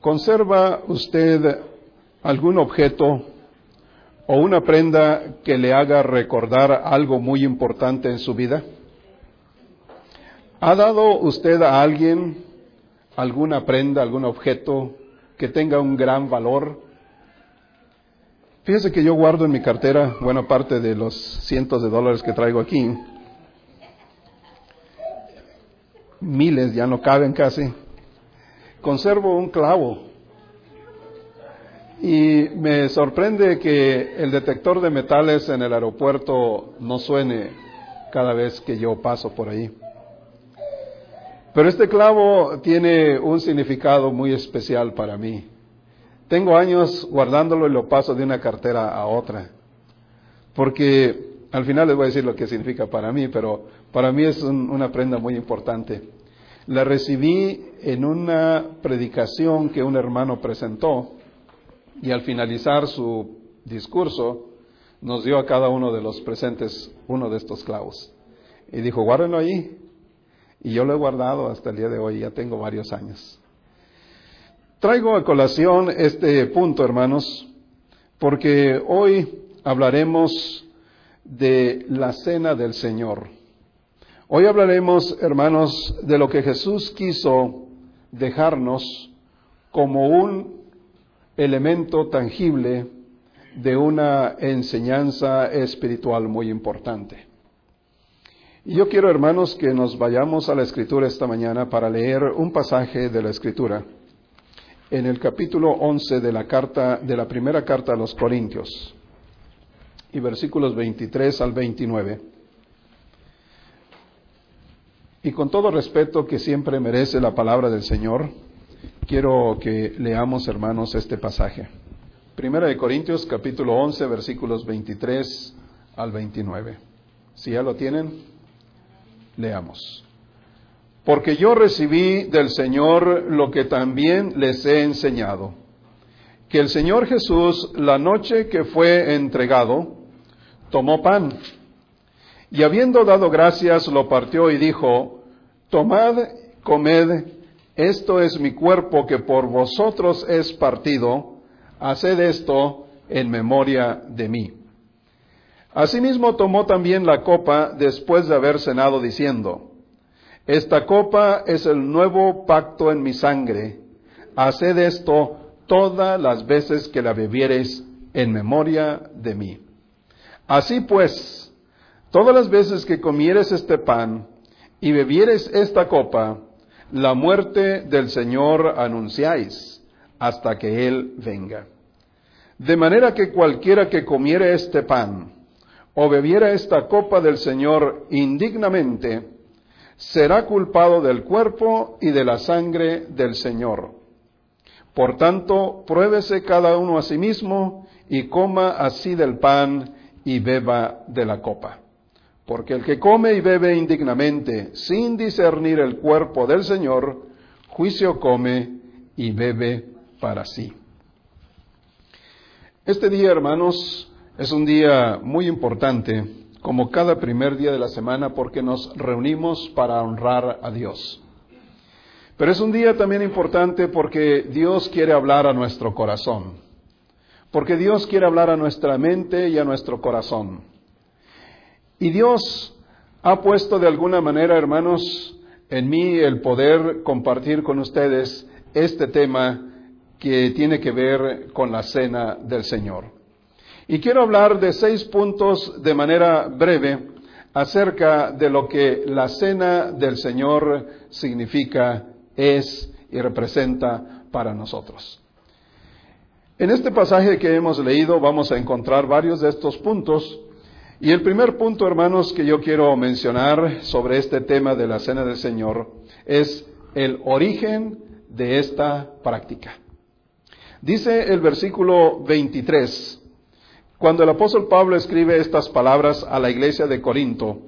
¿Conserva usted algún objeto o una prenda que le haga recordar algo muy importante en su vida? ¿Ha dado usted a alguien alguna prenda, algún objeto que tenga un gran valor? Fíjese que yo guardo en mi cartera buena parte de los cientos de dólares que traigo aquí. Miles, ya no caben casi conservo un clavo y me sorprende que el detector de metales en el aeropuerto no suene cada vez que yo paso por ahí. Pero este clavo tiene un significado muy especial para mí. Tengo años guardándolo y lo paso de una cartera a otra. Porque al final les voy a decir lo que significa para mí, pero para mí es una prenda muy importante. La recibí en una predicación que un hermano presentó y al finalizar su discurso nos dio a cada uno de los presentes uno de estos clavos. Y dijo, guárdenlo ahí. Y yo lo he guardado hasta el día de hoy, ya tengo varios años. Traigo a colación este punto, hermanos, porque hoy hablaremos de la cena del Señor. Hoy hablaremos, hermanos, de lo que Jesús quiso dejarnos como un elemento tangible de una enseñanza espiritual muy importante. Y yo quiero, hermanos, que nos vayamos a la Escritura esta mañana para leer un pasaje de la Escritura en el capítulo 11 de la carta de la primera carta a los Corintios y versículos 23 al 29. Y con todo respeto que siempre merece la palabra del Señor, quiero que leamos, hermanos, este pasaje. Primera de Corintios, capítulo 11, versículos 23 al 29. Si ya lo tienen, leamos. Porque yo recibí del Señor lo que también les he enseñado, que el Señor Jesús, la noche que fue entregado, tomó pan y habiendo dado gracias, lo partió y dijo, Tomad, comed, esto es mi cuerpo que por vosotros es partido, haced esto en memoria de mí. Asimismo tomó también la copa después de haber cenado, diciendo, Esta copa es el nuevo pacto en mi sangre, haced esto todas las veces que la bebiereis en memoria de mí. Así pues, Todas las veces que comieres este pan y bebieres esta copa, la muerte del Señor anunciáis hasta que Él venga. De manera que cualquiera que comiere este pan o bebiera esta copa del Señor indignamente, será culpado del cuerpo y de la sangre del Señor. Por tanto, pruébese cada uno a sí mismo y coma así del pan y beba de la copa. Porque el que come y bebe indignamente, sin discernir el cuerpo del Señor, juicio come y bebe para sí. Este día, hermanos, es un día muy importante, como cada primer día de la semana, porque nos reunimos para honrar a Dios. Pero es un día también importante porque Dios quiere hablar a nuestro corazón, porque Dios quiere hablar a nuestra mente y a nuestro corazón. Y Dios ha puesto de alguna manera, hermanos, en mí el poder compartir con ustedes este tema que tiene que ver con la cena del Señor. Y quiero hablar de seis puntos de manera breve acerca de lo que la cena del Señor significa, es y representa para nosotros. En este pasaje que hemos leído vamos a encontrar varios de estos puntos y el primer punto, hermanos, que yo quiero mencionar sobre este tema de la Cena del Señor es el origen de esta práctica. Dice el versículo 23, cuando el apóstol Pablo escribe estas palabras a la iglesia de Corinto,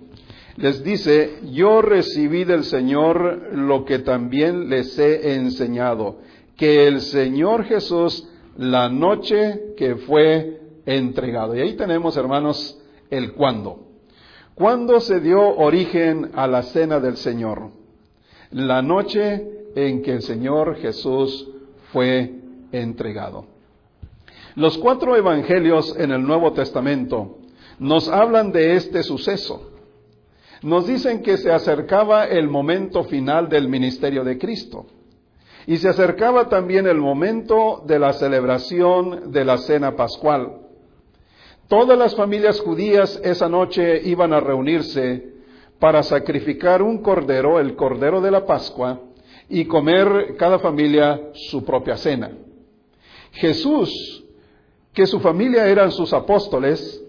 les dice, yo recibí del Señor lo que también les he enseñado, que el Señor Jesús la noche que fue entregado. Y ahí tenemos, hermanos, el cuándo. ¿Cuándo se dio origen a la cena del Señor? La noche en que el Señor Jesús fue entregado. Los cuatro evangelios en el Nuevo Testamento nos hablan de este suceso. Nos dicen que se acercaba el momento final del ministerio de Cristo. Y se acercaba también el momento de la celebración de la cena pascual. Todas las familias judías esa noche iban a reunirse para sacrificar un cordero, el cordero de la Pascua, y comer cada familia su propia cena. Jesús, que su familia eran sus apóstoles,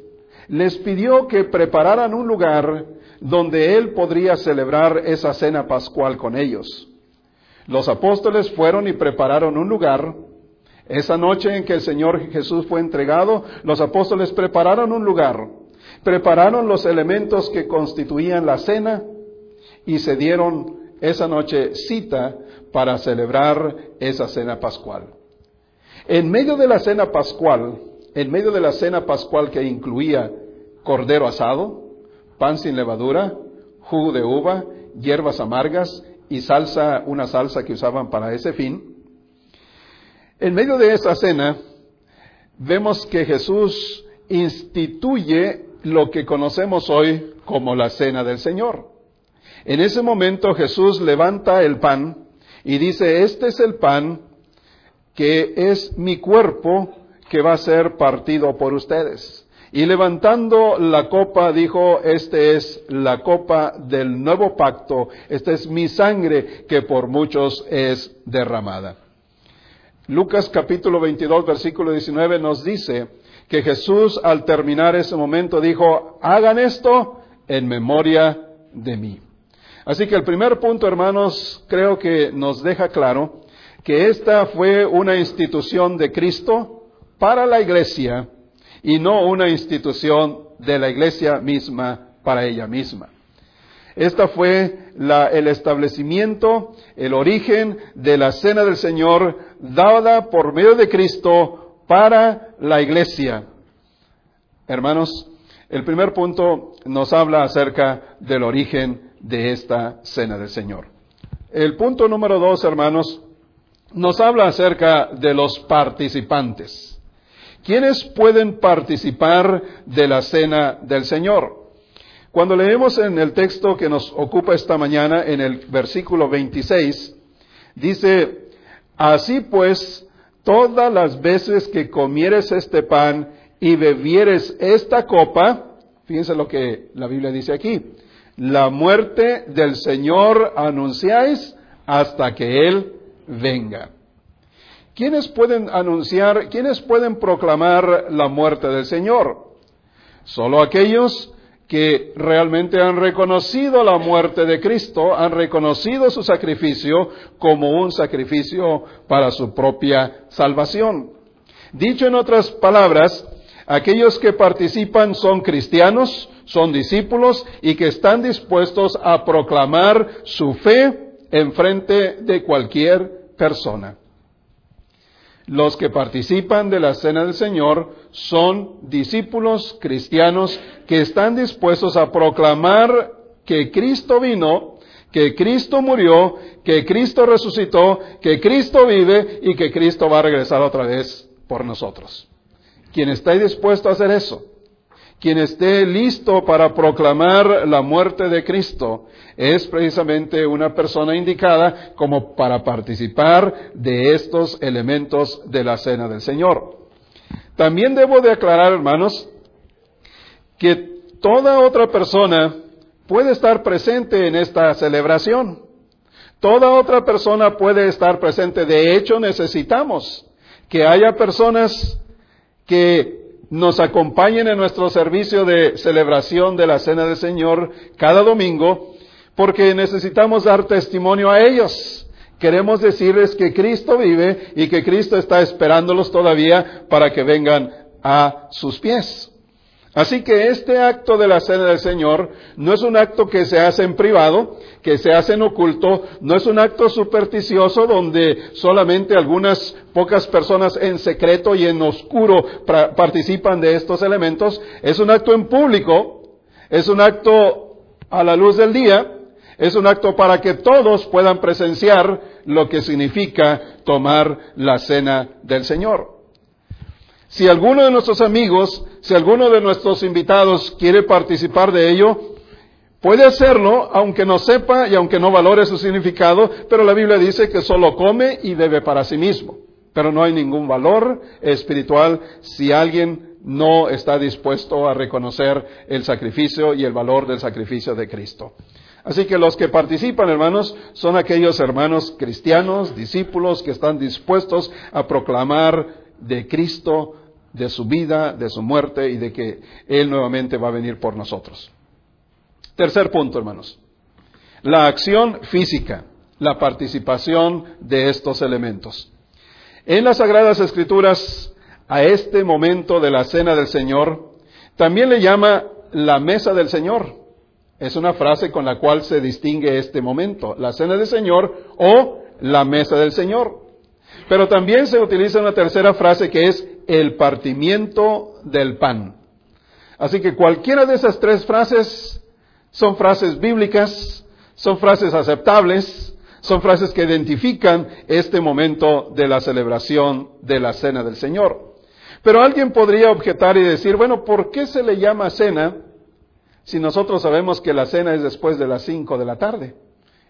les pidió que prepararan un lugar donde él podría celebrar esa cena pascual con ellos. Los apóstoles fueron y prepararon un lugar. Esa noche en que el Señor Jesús fue entregado, los apóstoles prepararon un lugar, prepararon los elementos que constituían la cena y se dieron esa noche cita para celebrar esa cena pascual. En medio de la cena pascual, en medio de la cena pascual que incluía cordero asado, pan sin levadura, jugo de uva, hierbas amargas y salsa, una salsa que usaban para ese fin. En medio de esa cena, vemos que Jesús instituye lo que conocemos hoy como la cena del Señor. En ese momento Jesús levanta el pan y dice, este es el pan que es mi cuerpo que va a ser partido por ustedes. Y levantando la copa dijo, este es la copa del nuevo pacto, esta es mi sangre que por muchos es derramada. Lucas capítulo 22 versículo 19 nos dice que Jesús al terminar ese momento dijo, hagan esto en memoria de mí. Así que el primer punto, hermanos, creo que nos deja claro que esta fue una institución de Cristo para la iglesia y no una institución de la iglesia misma para ella misma. Esta fue el establecimiento, el origen de la cena del Señor dada por medio de Cristo para la iglesia. Hermanos, el primer punto nos habla acerca del origen de esta cena del Señor. El punto número dos, hermanos, nos habla acerca de los participantes. ¿Quiénes pueden participar de la cena del Señor? Cuando leemos en el texto que nos ocupa esta mañana, en el versículo 26, dice, así pues, todas las veces que comieres este pan y bebieres esta copa, fíjense lo que la Biblia dice aquí, la muerte del Señor anunciáis hasta que Él venga. ¿Quiénes pueden anunciar, quiénes pueden proclamar la muerte del Señor? Solo aquellos que realmente han reconocido la muerte de Cristo, han reconocido su sacrificio como un sacrificio para su propia salvación. Dicho en otras palabras, aquellos que participan son cristianos, son discípulos y que están dispuestos a proclamar su fe en frente de cualquier persona. Los que participan de la cena del Señor son discípulos cristianos que están dispuestos a proclamar que Cristo vino, que Cristo murió, que Cristo resucitó, que Cristo vive y que Cristo va a regresar otra vez por nosotros. Quien está dispuesto a hacer eso, quien esté listo para proclamar la muerte de Cristo es precisamente una persona indicada como para participar de estos elementos de la cena del Señor. También debo de aclarar, hermanos, que toda otra persona puede estar presente en esta celebración. Toda otra persona puede estar presente. De hecho, necesitamos que haya personas que nos acompañen en nuestro servicio de celebración de la Cena del Señor cada domingo, porque necesitamos dar testimonio a ellos. Queremos decirles que Cristo vive y que Cristo está esperándolos todavía para que vengan a sus pies. Así que este acto de la cena del Señor no es un acto que se hace en privado, que se hace en oculto, no es un acto supersticioso donde solamente algunas pocas personas en secreto y en oscuro participan de estos elementos, es un acto en público, es un acto a la luz del día, es un acto para que todos puedan presenciar lo que significa tomar la cena del Señor. Si alguno de nuestros amigos, si alguno de nuestros invitados quiere participar de ello, puede hacerlo aunque no sepa y aunque no valore su significado, pero la Biblia dice que solo come y bebe para sí mismo. Pero no hay ningún valor espiritual si alguien no está dispuesto a reconocer el sacrificio y el valor del sacrificio de Cristo. Así que los que participan, hermanos, son aquellos hermanos cristianos, discípulos, que están dispuestos a proclamar de Cristo, de su vida, de su muerte y de que Él nuevamente va a venir por nosotros. Tercer punto, hermanos. La acción física, la participación de estos elementos. En las Sagradas Escrituras, a este momento de la cena del Señor, también le llama la mesa del Señor. Es una frase con la cual se distingue este momento, la cena del Señor o la mesa del Señor. Pero también se utiliza una tercera frase que es el partimiento del pan. Así que cualquiera de esas tres frases son frases bíblicas, son frases aceptables, son frases que identifican este momento de la celebración de la cena del Señor. Pero alguien podría objetar y decir, bueno, ¿por qué se le llama cena si nosotros sabemos que la cena es después de las cinco de la tarde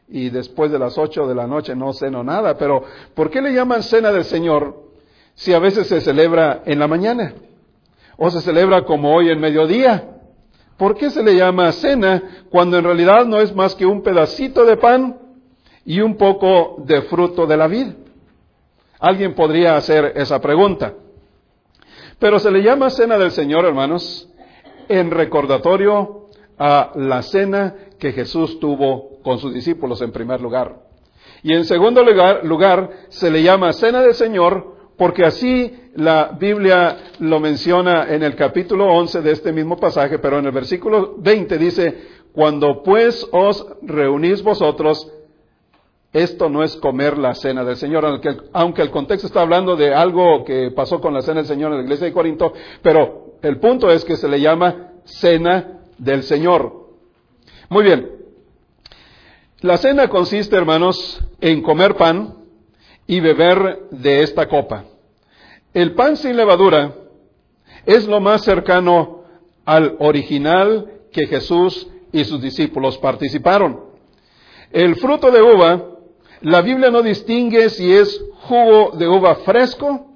y después de las ocho de la noche no ceno nada, pero ¿por qué le llaman cena del Señor si a veces se celebra en la mañana o se celebra como hoy en mediodía? ¿Por qué se le llama cena cuando en realidad no es más que un pedacito de pan y un poco de fruto de la vid? Alguien podría hacer esa pregunta. Pero se le llama cena del Señor, hermanos, en recordatorio a la cena que Jesús tuvo con sus discípulos en primer lugar. Y en segundo lugar, lugar, se le llama cena del Señor porque así la Biblia lo menciona en el capítulo 11 de este mismo pasaje, pero en el versículo 20 dice, cuando pues os reunís vosotros, esto no es comer la cena del Señor, aunque, aunque, el contexto está hablando de algo que pasó con la cena del Señor en la iglesia de Corinto, pero el punto es que se le llama cena del Señor. Muy bien. La cena consiste, hermanos, en comer pan y beber de esta copa. El pan sin levadura es lo más cercano al original que Jesús y sus discípulos participaron. El fruto de uva, la Biblia no distingue si es jugo de uva fresco,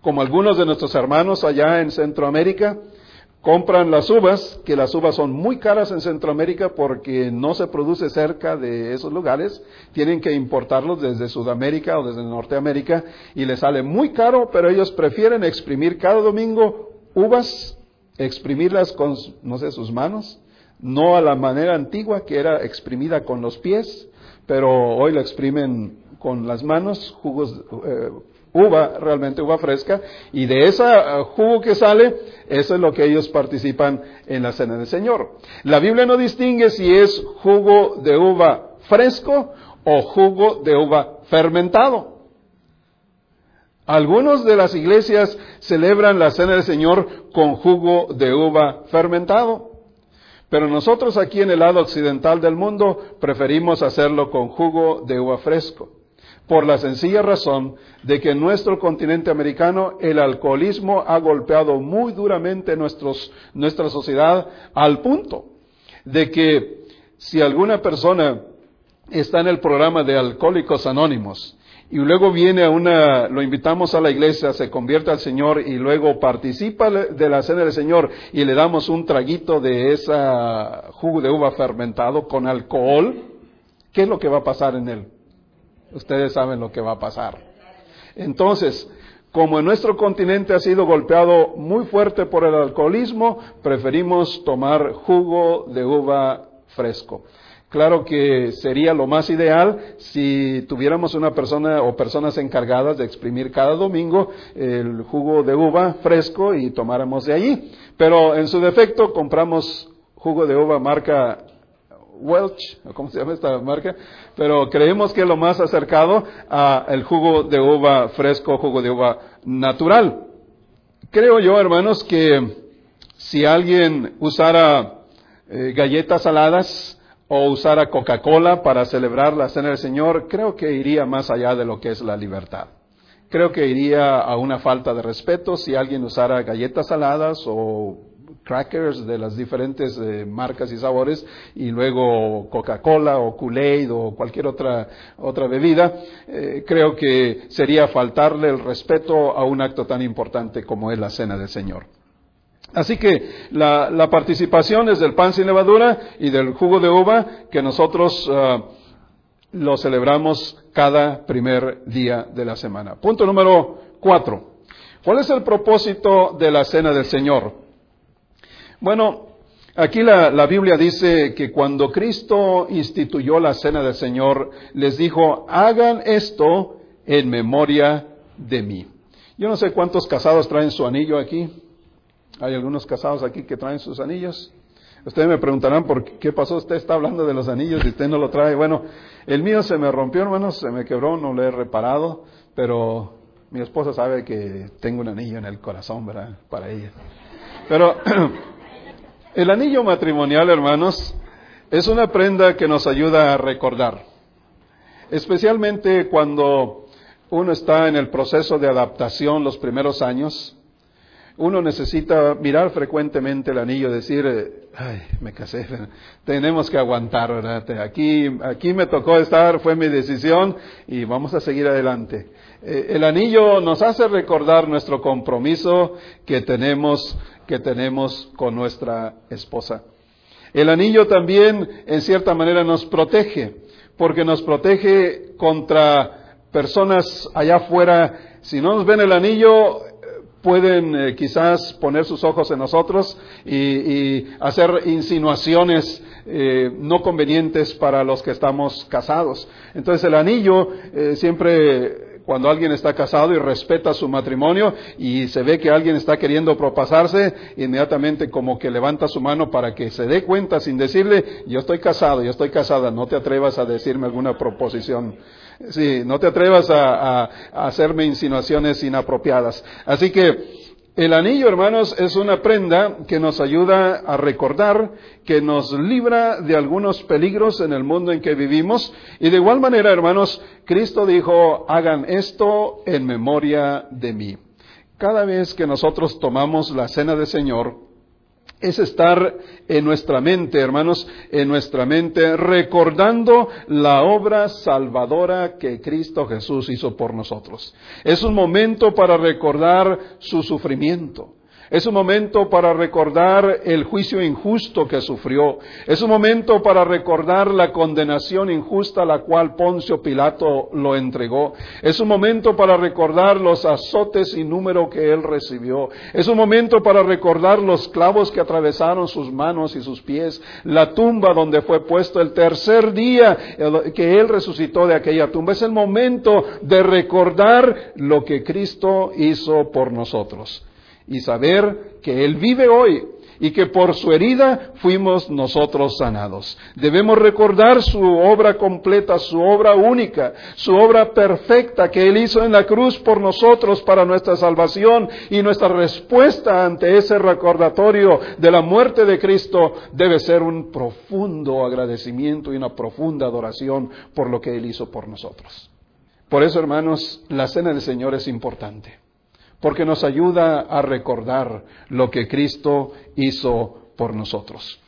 como algunos de nuestros hermanos allá en Centroamérica, compran las uvas, que las uvas son muy caras en Centroamérica porque no se produce cerca de esos lugares, tienen que importarlos desde Sudamérica o desde Norteamérica y les sale muy caro, pero ellos prefieren exprimir cada domingo uvas, exprimirlas con, no sé, sus manos, no a la manera antigua que era exprimida con los pies, pero hoy la exprimen con las manos, jugos, eh, uva, realmente uva fresca, y de ese uh, jugo que sale, eso es lo que ellos participan en la cena del Señor. La Biblia no distingue si es jugo de uva fresco o jugo de uva fermentado. Algunos de las iglesias celebran la cena del Señor con jugo de uva fermentado. Pero nosotros aquí en el lado occidental del mundo preferimos hacerlo con jugo de uva fresco por la sencilla razón de que en nuestro continente americano el alcoholismo ha golpeado muy duramente nuestros, nuestra sociedad al punto de que si alguna persona está en el programa de Alcohólicos Anónimos y luego viene a una, lo invitamos a la iglesia, se convierte al Señor y luego participa de la cena del Señor y le damos un traguito de esa jugo de uva fermentado con alcohol, ¿qué es lo que va a pasar en él? Ustedes saben lo que va a pasar. Entonces, como en nuestro continente ha sido golpeado muy fuerte por el alcoholismo, preferimos tomar jugo de uva fresco. Claro que sería lo más ideal si tuviéramos una persona o personas encargadas de exprimir cada domingo el jugo de uva fresco y tomáramos de allí. Pero en su defecto compramos jugo de uva marca Welch, ¿cómo se llama esta marca? Pero creemos que es lo más acercado al jugo de uva fresco, jugo de uva natural. Creo yo, hermanos, que si alguien usara eh, galletas saladas o usara Coca-Cola para celebrar la cena del Señor, creo que iría más allá de lo que es la libertad. Creo que iría a una falta de respeto si alguien usara galletas saladas o crackers de las diferentes eh, marcas y sabores y luego Coca-Cola o Kool-Aid o cualquier otra, otra bebida, eh, creo que sería faltarle el respeto a un acto tan importante como es la cena del Señor. Así que la, participación es del pan sin levadura y del jugo de uva que nosotros ah, lo celebramos cada primer día de la semana. Punto número cuatro. ¿Cuál es el propósito de la cena del Señor? Bueno, aquí la, Biblia dice que cuando Cristo instituyó la cena del Señor, les dijo, hagan esto en memoria de mí. Yo no sé cuántos casados traen su anillo aquí. Hay algunos casados aquí que traen sus anillos. Ustedes me preguntarán por qué pasó, usted está hablando de los anillos y usted no lo trae. Bueno, el mío se me rompió, hermanos, se me quebró, no lo he reparado, pero mi esposa sabe que tengo un anillo en el corazón, ¿verdad? Para ella. Pero el anillo matrimonial, hermanos, es una prenda que nos ayuda a recordar. Especialmente cuando uno está en el proceso de adaptación los primeros años, uno necesita mirar frecuentemente el anillo, decir, eh, ay, me casé, tenemos que aguantar, ¿verdad? Aquí, aquí me tocó estar, fue mi decisión y vamos a seguir adelante. Eh, el anillo nos hace recordar nuestro compromiso que tenemos, que tenemos con nuestra esposa. El anillo también, en cierta manera, nos protege, porque nos protege contra personas allá afuera. Si no nos ven el anillo, pueden eh, quizás poner sus ojos en nosotros y, hacer insinuaciones eh, no convenientes para los que estamos casados. Entonces el anillo siempre cuando alguien está casado y respeta su matrimonio y se ve que alguien está queriendo propasarse, inmediatamente como que levanta su mano para que se dé cuenta sin decirle, yo estoy casado, yo estoy casada, no te atrevas a decirme alguna proposición. Sí, no te atrevas a, a hacerme insinuaciones inapropiadas. Así que el anillo, hermanos, es una prenda que nos ayuda a recordar, que nos libra de algunos peligros en el mundo en que vivimos. Y de igual manera, hermanos, Cristo dijo, hagan esto en memoria de mí. Cada vez que nosotros tomamos la cena del Señor, es estar en nuestra mente, hermanos, en nuestra mente, recordando la obra salvadora que Cristo Jesús hizo por nosotros. Es un momento para recordar su sufrimiento. Es un momento para recordar el juicio injusto que sufrió. Es un momento para recordar la condenación injusta a la cual Poncio Pilato lo entregó. Es un momento para recordar los azotes sin número que él recibió. Es un momento para recordar los clavos que atravesaron sus manos y sus pies. La tumba donde fue puesto el tercer día que él resucitó de aquella tumba. Es el momento de recordar lo que Cristo hizo por nosotros y saber que Él vive hoy y que por su herida fuimos nosotros sanados. Debemos recordar su obra completa, su obra única, su obra perfecta que Él hizo en la cruz por nosotros para nuestra salvación y nuestra respuesta ante ese recordatorio de la muerte de Cristo debe ser un profundo agradecimiento y una profunda adoración por lo que Él hizo por nosotros. Por eso, hermanos, la cena del Señor es importante porque nos ayuda a recordar lo que Cristo hizo por nosotros.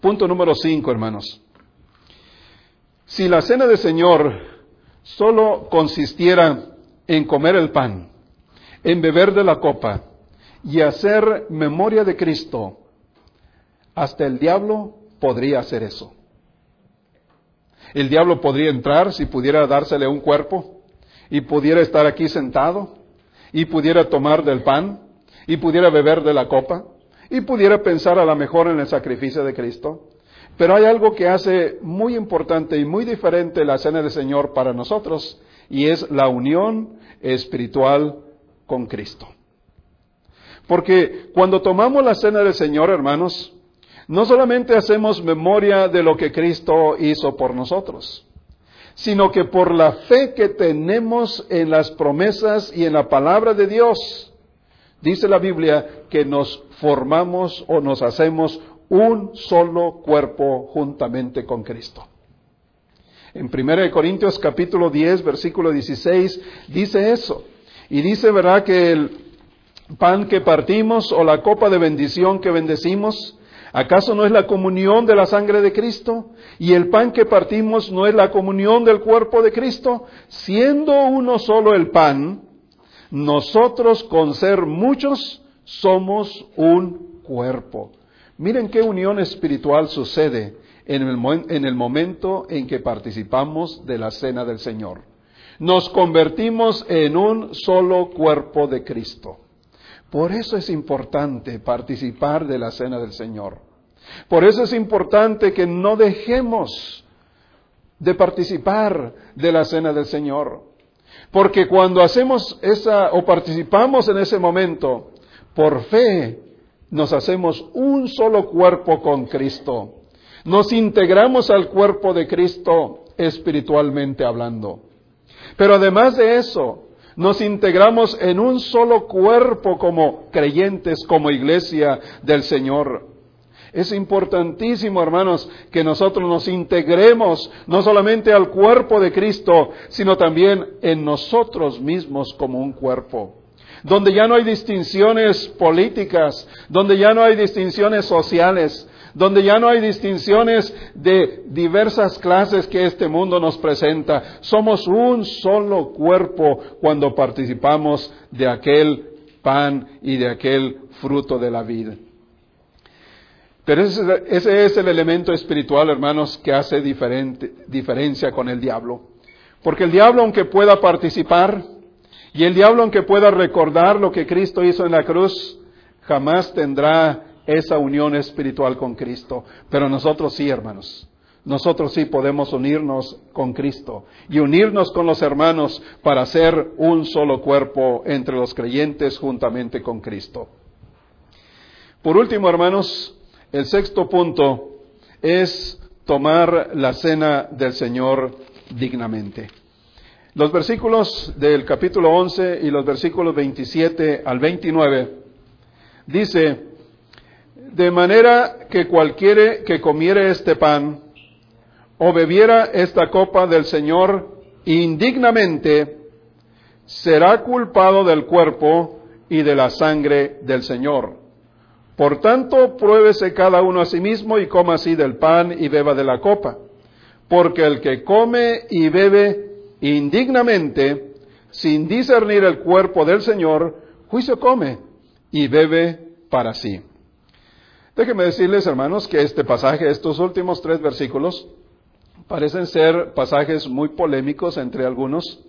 Punto número cinco, hermanos. Si la cena del Señor solo consistiera en comer el pan, en beber de la copa y hacer memoria de Cristo, hasta el diablo podría hacer eso. El diablo podría entrar si pudiera dársele un cuerpo y pudiera estar aquí sentado y pudiera tomar del pan y pudiera beber de la copa y pudiera pensar a lo mejor en el sacrificio de Cristo. Pero hay algo que hace muy importante y muy diferente la cena del Señor para nosotros y es la unión espiritual con Cristo. Porque cuando tomamos la cena del Señor, hermanos, no solamente hacemos memoria de lo que Cristo hizo por nosotros, sino que por la fe que tenemos en las promesas y en la palabra de Dios, dice la Biblia que nos formamos o nos hacemos un solo cuerpo juntamente con Cristo. En 1 Corintios capítulo 10, versículo 16, dice eso. Y dice, ¿verdad?, que el pan que partimos o la copa de bendición que bendecimos, ¿acaso no es la comunión de la sangre de Cristo? Y el pan que partimos no es la comunión del cuerpo de Cristo, siendo uno solo el pan, nosotros con ser muchos somos un cuerpo. Miren qué unión espiritual sucede en el, en el, momento en que participamos de la cena del Señor. Nos convertimos en un solo cuerpo de Cristo. Por eso es importante participar de la cena del Señor. Por eso es importante que no dejemos de participar de la cena del Señor. Porque cuando hacemos esa o participamos en ese momento, por fe nos hacemos un solo cuerpo con Cristo. Nos integramos al cuerpo de Cristo espiritualmente hablando. Pero además de eso, nos integramos en un solo cuerpo como creyentes, como iglesia del Señor. Es importantísimo, hermanos, que nosotros nos integremos no solamente al cuerpo de Cristo, sino también en nosotros mismos como un cuerpo donde ya no hay distinciones políticas, donde ya no hay distinciones sociales, donde ya no hay distinciones de diversas clases que este mundo nos presenta. Somos un solo cuerpo cuando participamos de aquel pan y de aquel fruto de la vida. Pero ese, es el elemento espiritual, hermanos, que hace diferencia con el diablo. Porque el diablo, aunque pueda participar, y el diablo, aunque pueda recordar lo que Cristo hizo en la cruz, jamás tendrá esa unión espiritual con Cristo. Pero nosotros sí, hermanos. Nosotros sí podemos unirnos con Cristo y unirnos con los hermanos para ser un solo cuerpo entre los creyentes juntamente con Cristo. Por último, hermanos, el sexto punto es tomar la cena del Señor dignamente. Los versículos del capítulo 11 y los versículos 27 al 29 dice, de manera que cualquiera que comiere este pan o bebiera esta copa del Señor indignamente, será culpado del cuerpo y de la sangre del Señor. Por tanto, pruébese cada uno a sí mismo y coma así del pan y beba de la copa. Porque el que come y bebe indignamente, sin discernir el cuerpo del Señor, juicio come y bebe para sí. Déjenme decirles, hermanos, que este pasaje, estos últimos tres versículos, parecen ser pasajes muy polémicos entre algunos,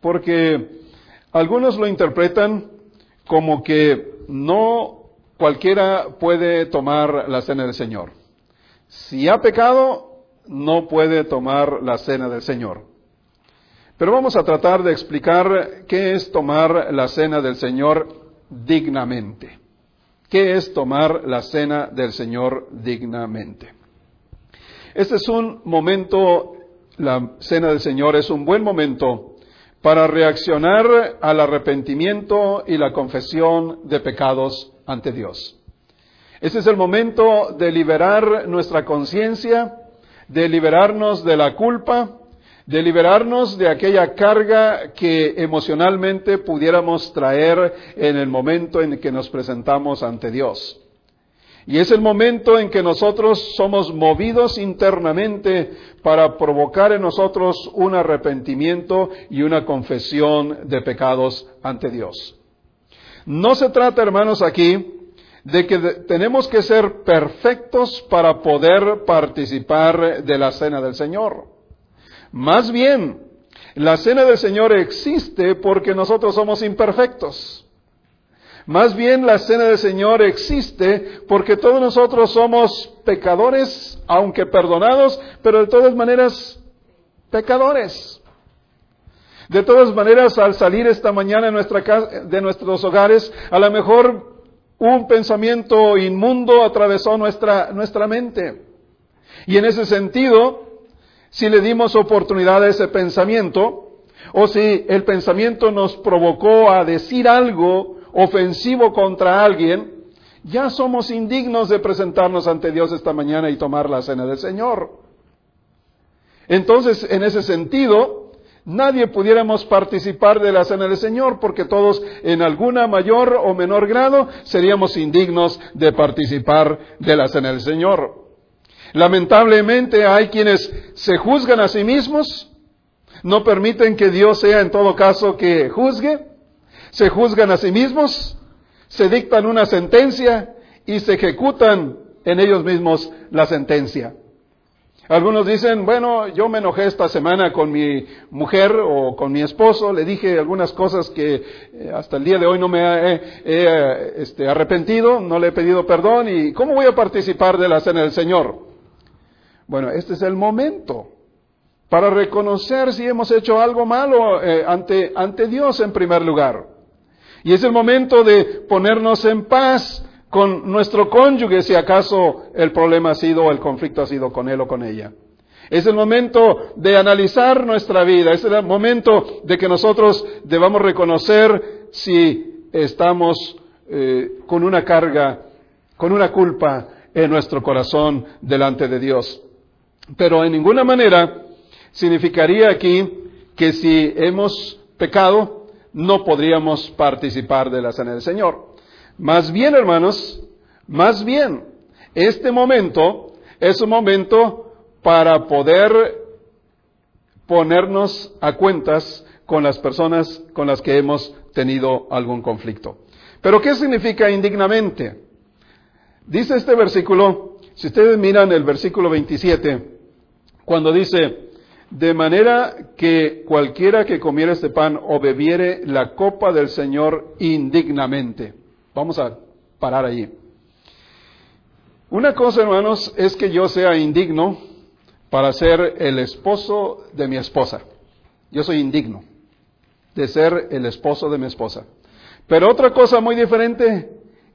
porque algunos lo interpretan como que no cualquiera puede tomar la cena del Señor. Si ha pecado, no puede tomar la cena del Señor. Pero vamos a tratar de explicar qué es tomar la cena del Señor dignamente. ¿Qué es tomar la cena del Señor dignamente? Este es un momento, la cena del Señor es un buen momento para reaccionar al arrepentimiento y la confesión de pecados ante Dios. Este es el momento de liberar nuestra conciencia, de liberarnos de la culpa, de liberarnos de aquella carga que emocionalmente pudiéramos traer en el momento en que nos presentamos ante Dios. Y es el momento en que nosotros somos movidos internamente para provocar en nosotros un arrepentimiento y una confesión de pecados ante Dios. No se trata, hermanos, aquí de que tenemos que ser perfectos para poder participar de la cena del Señor. Más bien, la cena del Señor existe porque nosotros somos imperfectos. Más bien la cena del Señor existe porque todos nosotros somos pecadores, aunque perdonados, pero de todas maneras pecadores. De todas maneras, al salir esta mañana de nuestros hogares, a lo mejor un pensamiento inmundo atravesó nuestra, nuestra mente. Y en ese sentido, si le dimos oportunidad a ese pensamiento, o si el pensamiento nos provocó a decir algo ofensivo contra alguien, ya somos indignos de presentarnos ante Dios esta mañana y tomar la cena del Señor. Entonces, en ese sentido, nadie pudiéramos participar de la cena del Señor porque todos en alguna mayor o menor grado seríamos indignos de participar de la cena del Señor. Lamentablemente hay quienes se juzgan a sí mismos, no permiten que Dios sea en todo caso que juzgue, se juzgan a sí mismos, se dictan una sentencia y se ejecutan en ellos mismos la sentencia. Algunos dicen, bueno, yo me enojé esta semana con mi mujer o con mi esposo, le dije algunas cosas que eh, hasta el día de hoy no me he, este, arrepentido, no le he pedido perdón y ¿cómo voy a participar de la cena del Señor? Bueno, este es el momento para reconocer si hemos hecho algo malo eh, ante Dios en primer lugar. Y es el momento de ponernos en paz con nuestro cónyuge si acaso el problema ha sido o el conflicto ha sido con él o con ella. Es el momento de analizar nuestra vida, es el momento de que nosotros debamos reconocer si estamos eh, con una carga, con una culpa en nuestro corazón delante de Dios. Pero en ninguna manera significaría aquí que si hemos pecado, no podríamos participar de la cena del Señor. Más bien, hermanos, más bien, este momento es un momento para poder ponernos a cuentas con las personas con las que hemos tenido algún conflicto. Pero ¿qué significa indignamente? Dice este versículo, si ustedes miran el versículo 27, cuando dice, de manera que cualquiera que comiera este pan o bebiere la copa del Señor indignamente. Vamos a parar allí. Una cosa, hermanos, es que yo sea indigno para ser el esposo de mi esposa. Yo soy indigno de ser el esposo de mi esposa. Pero otra cosa muy diferente,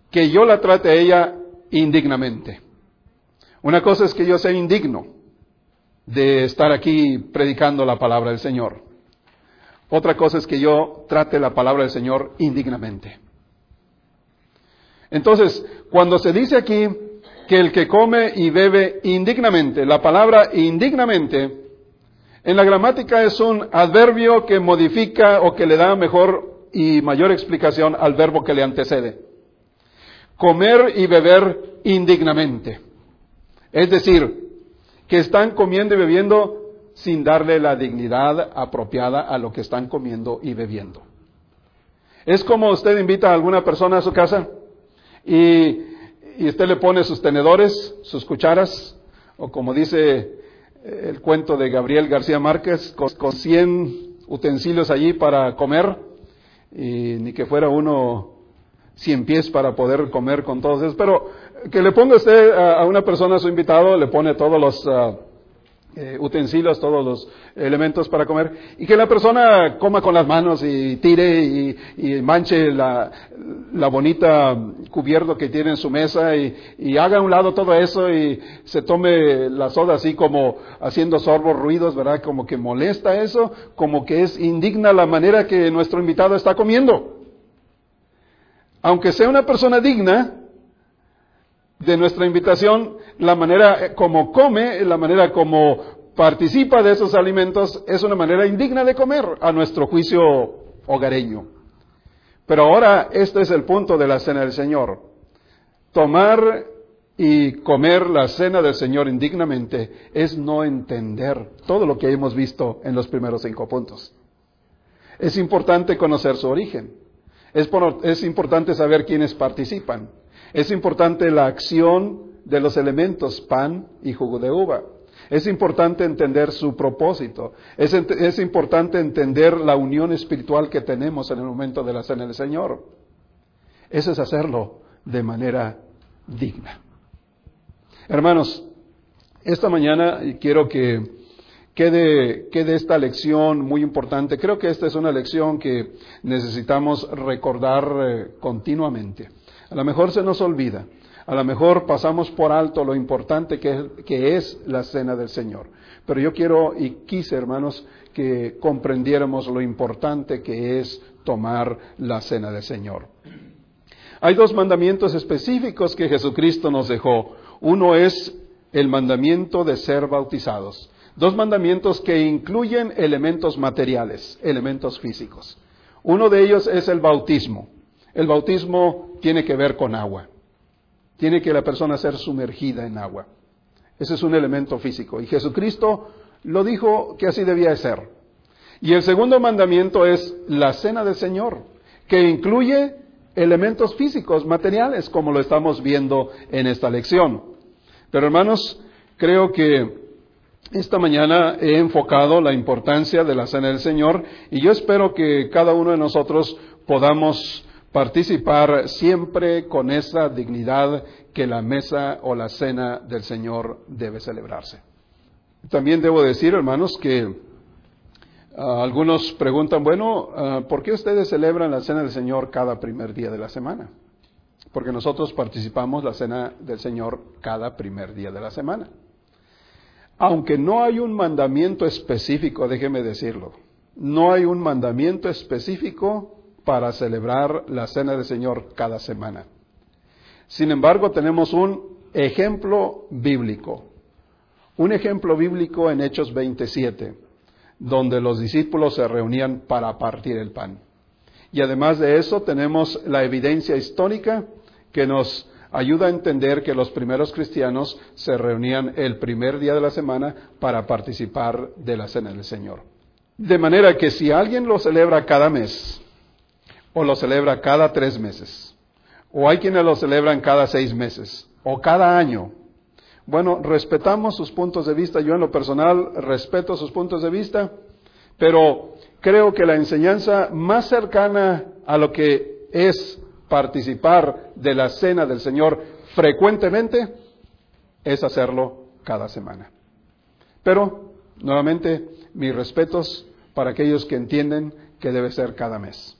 que yo la trate a ella indignamente. Una cosa es que yo sea indigno de estar aquí predicando la palabra del Señor. Otra cosa es que yo trate la palabra del Señor indignamente. Entonces, cuando se dice aquí que el que come y bebe indignamente, la palabra indignamente, en la gramática es un adverbio que modifica o que le da mejor y mayor explicación al verbo que le antecede. Comer y beber indignamente. Es decir, que están comiendo y bebiendo sin darle la dignidad apropiada a lo que están comiendo y bebiendo. Es como usted invita a alguna persona a su casa y, usted le pone sus tenedores, sus cucharas, o como dice el cuento de Gabriel García Márquez, con, con 100 utensilios allí para comer, y ni que fuera uno 100 pies para poder comer con todos esos, pero que le ponga usted a, una persona, a su invitado, le pone todos los... Ah, eh, utensilios, todos los elementos para comer, y que la persona coma con las manos y tire y, manche la, bonita cubierto que tiene en su mesa y, haga a un lado todo eso y se tome la soda así como haciendo sorbos, ruidos, ¿verdad? Como que molesta eso, como que es indigna la manera que nuestro invitado está comiendo. Aunque sea una persona digna, de nuestra invitación, la manera como come, la manera como participa de esos alimentos, es una manera indigna de comer a nuestro juicio hogareño. Pero ahora este es el punto de la cena del Señor. Tomar y comer la cena del Señor indignamente es no entender todo lo que hemos visto en los primeros cinco puntos. Es importante conocer su origen. Es, es importante saber quiénes participan. Es importante la acción de los elementos pan y jugo de uva. Es importante entender su propósito. Es, importante entender la unión espiritual que tenemos en el momento de la cena del Señor. Eso es hacerlo de manera digna. Hermanos, esta mañana quiero que quede, esta lección muy importante. Creo que esta es una lección que necesitamos recordar eh, continuamente. A lo mejor se nos olvida, a lo mejor pasamos por alto lo importante que es, la cena del Señor. Pero yo quiero y quise, hermanos, que comprendiéramos lo importante que es tomar la cena del Señor. Hay dos mandamientos específicos que Jesucristo nos dejó. Uno es el mandamiento de ser bautizados. Dos mandamientos que incluyen elementos materiales, elementos físicos. Uno de ellos es el bautismo. El bautismo tiene que ver con agua. Tiene que la persona ser sumergida en agua. Ese es un elemento físico. Y Jesucristo lo dijo que así debía de ser. Y el segundo mandamiento es la cena del Señor, que incluye elementos físicos, materiales, como lo estamos viendo en esta lección. Pero hermanos, creo que esta mañana he enfocado la importancia de la cena del Señor y yo espero que cada uno de nosotros podamos participar siempre con esa dignidad que la mesa o la cena del Señor debe celebrarse. También debo decir, hermanos, que ah, algunos preguntan, bueno, ah, ¿por qué ustedes celebran la cena del Señor cada primer día de la semana? Porque nosotros participamos la cena del Señor cada primer día de la semana. Aunque no hay un mandamiento específico, déjeme decirlo, no hay un mandamiento específico para celebrar la cena del Señor cada semana. Sin embargo, tenemos un ejemplo bíblico, un ejemplo bíblico en Hechos 27, donde los discípulos se reunían para partir el pan. Y además de eso tenemos la evidencia histórica que nos ayuda a entender que los primeros cristianos se reunían el primer día de la semana para participar de la cena del Señor. De manera que si alguien lo celebra cada mes, o lo celebra cada tres meses, o hay quienes lo celebran cada seis meses, o cada año. Bueno, respetamos sus puntos de vista, yo en lo personal respeto sus puntos de vista, pero creo que la enseñanza más cercana a lo que es participar de la cena del Señor frecuentemente es hacerlo cada semana. Pero, nuevamente, mis respetos para aquellos que entienden que debe ser cada mes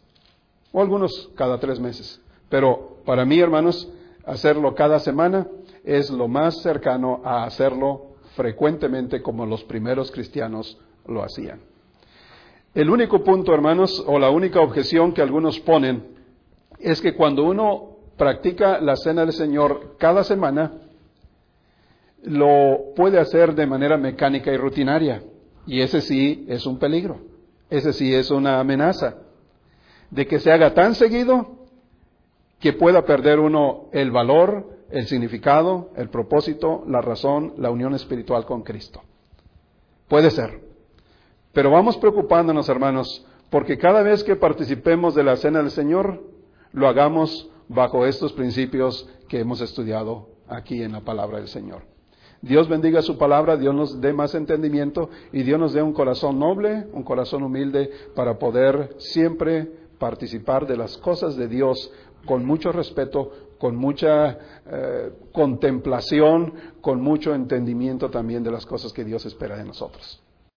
o algunos cada tres meses. Pero para mí, hermanos, hacerlo cada semana es lo más cercano a hacerlo frecuentemente como los primeros cristianos lo hacían. El único punto, hermanos, o la única objeción que algunos ponen es que cuando uno practica la cena del Señor cada semana, lo puede hacer de manera mecánica y rutinaria. Y ese sí es un peligro. Ese sí es una amenaza de que se haga tan seguido que pueda perder uno el valor, el significado, el propósito, la razón, la unión espiritual con Cristo. Puede ser. Pero vamos preocupándonos, hermanos, porque cada vez que participemos de la cena del Señor, lo hagamos bajo estos principios que hemos estudiado aquí en la palabra del Señor. Dios bendiga su palabra, Dios nos dé más entendimiento y Dios nos dé un corazón noble, un corazón humilde para poder siempre participar de las cosas de Dios con mucho respeto, con mucha eh, contemplación, con mucho entendimiento también de las cosas que Dios espera de nosotros.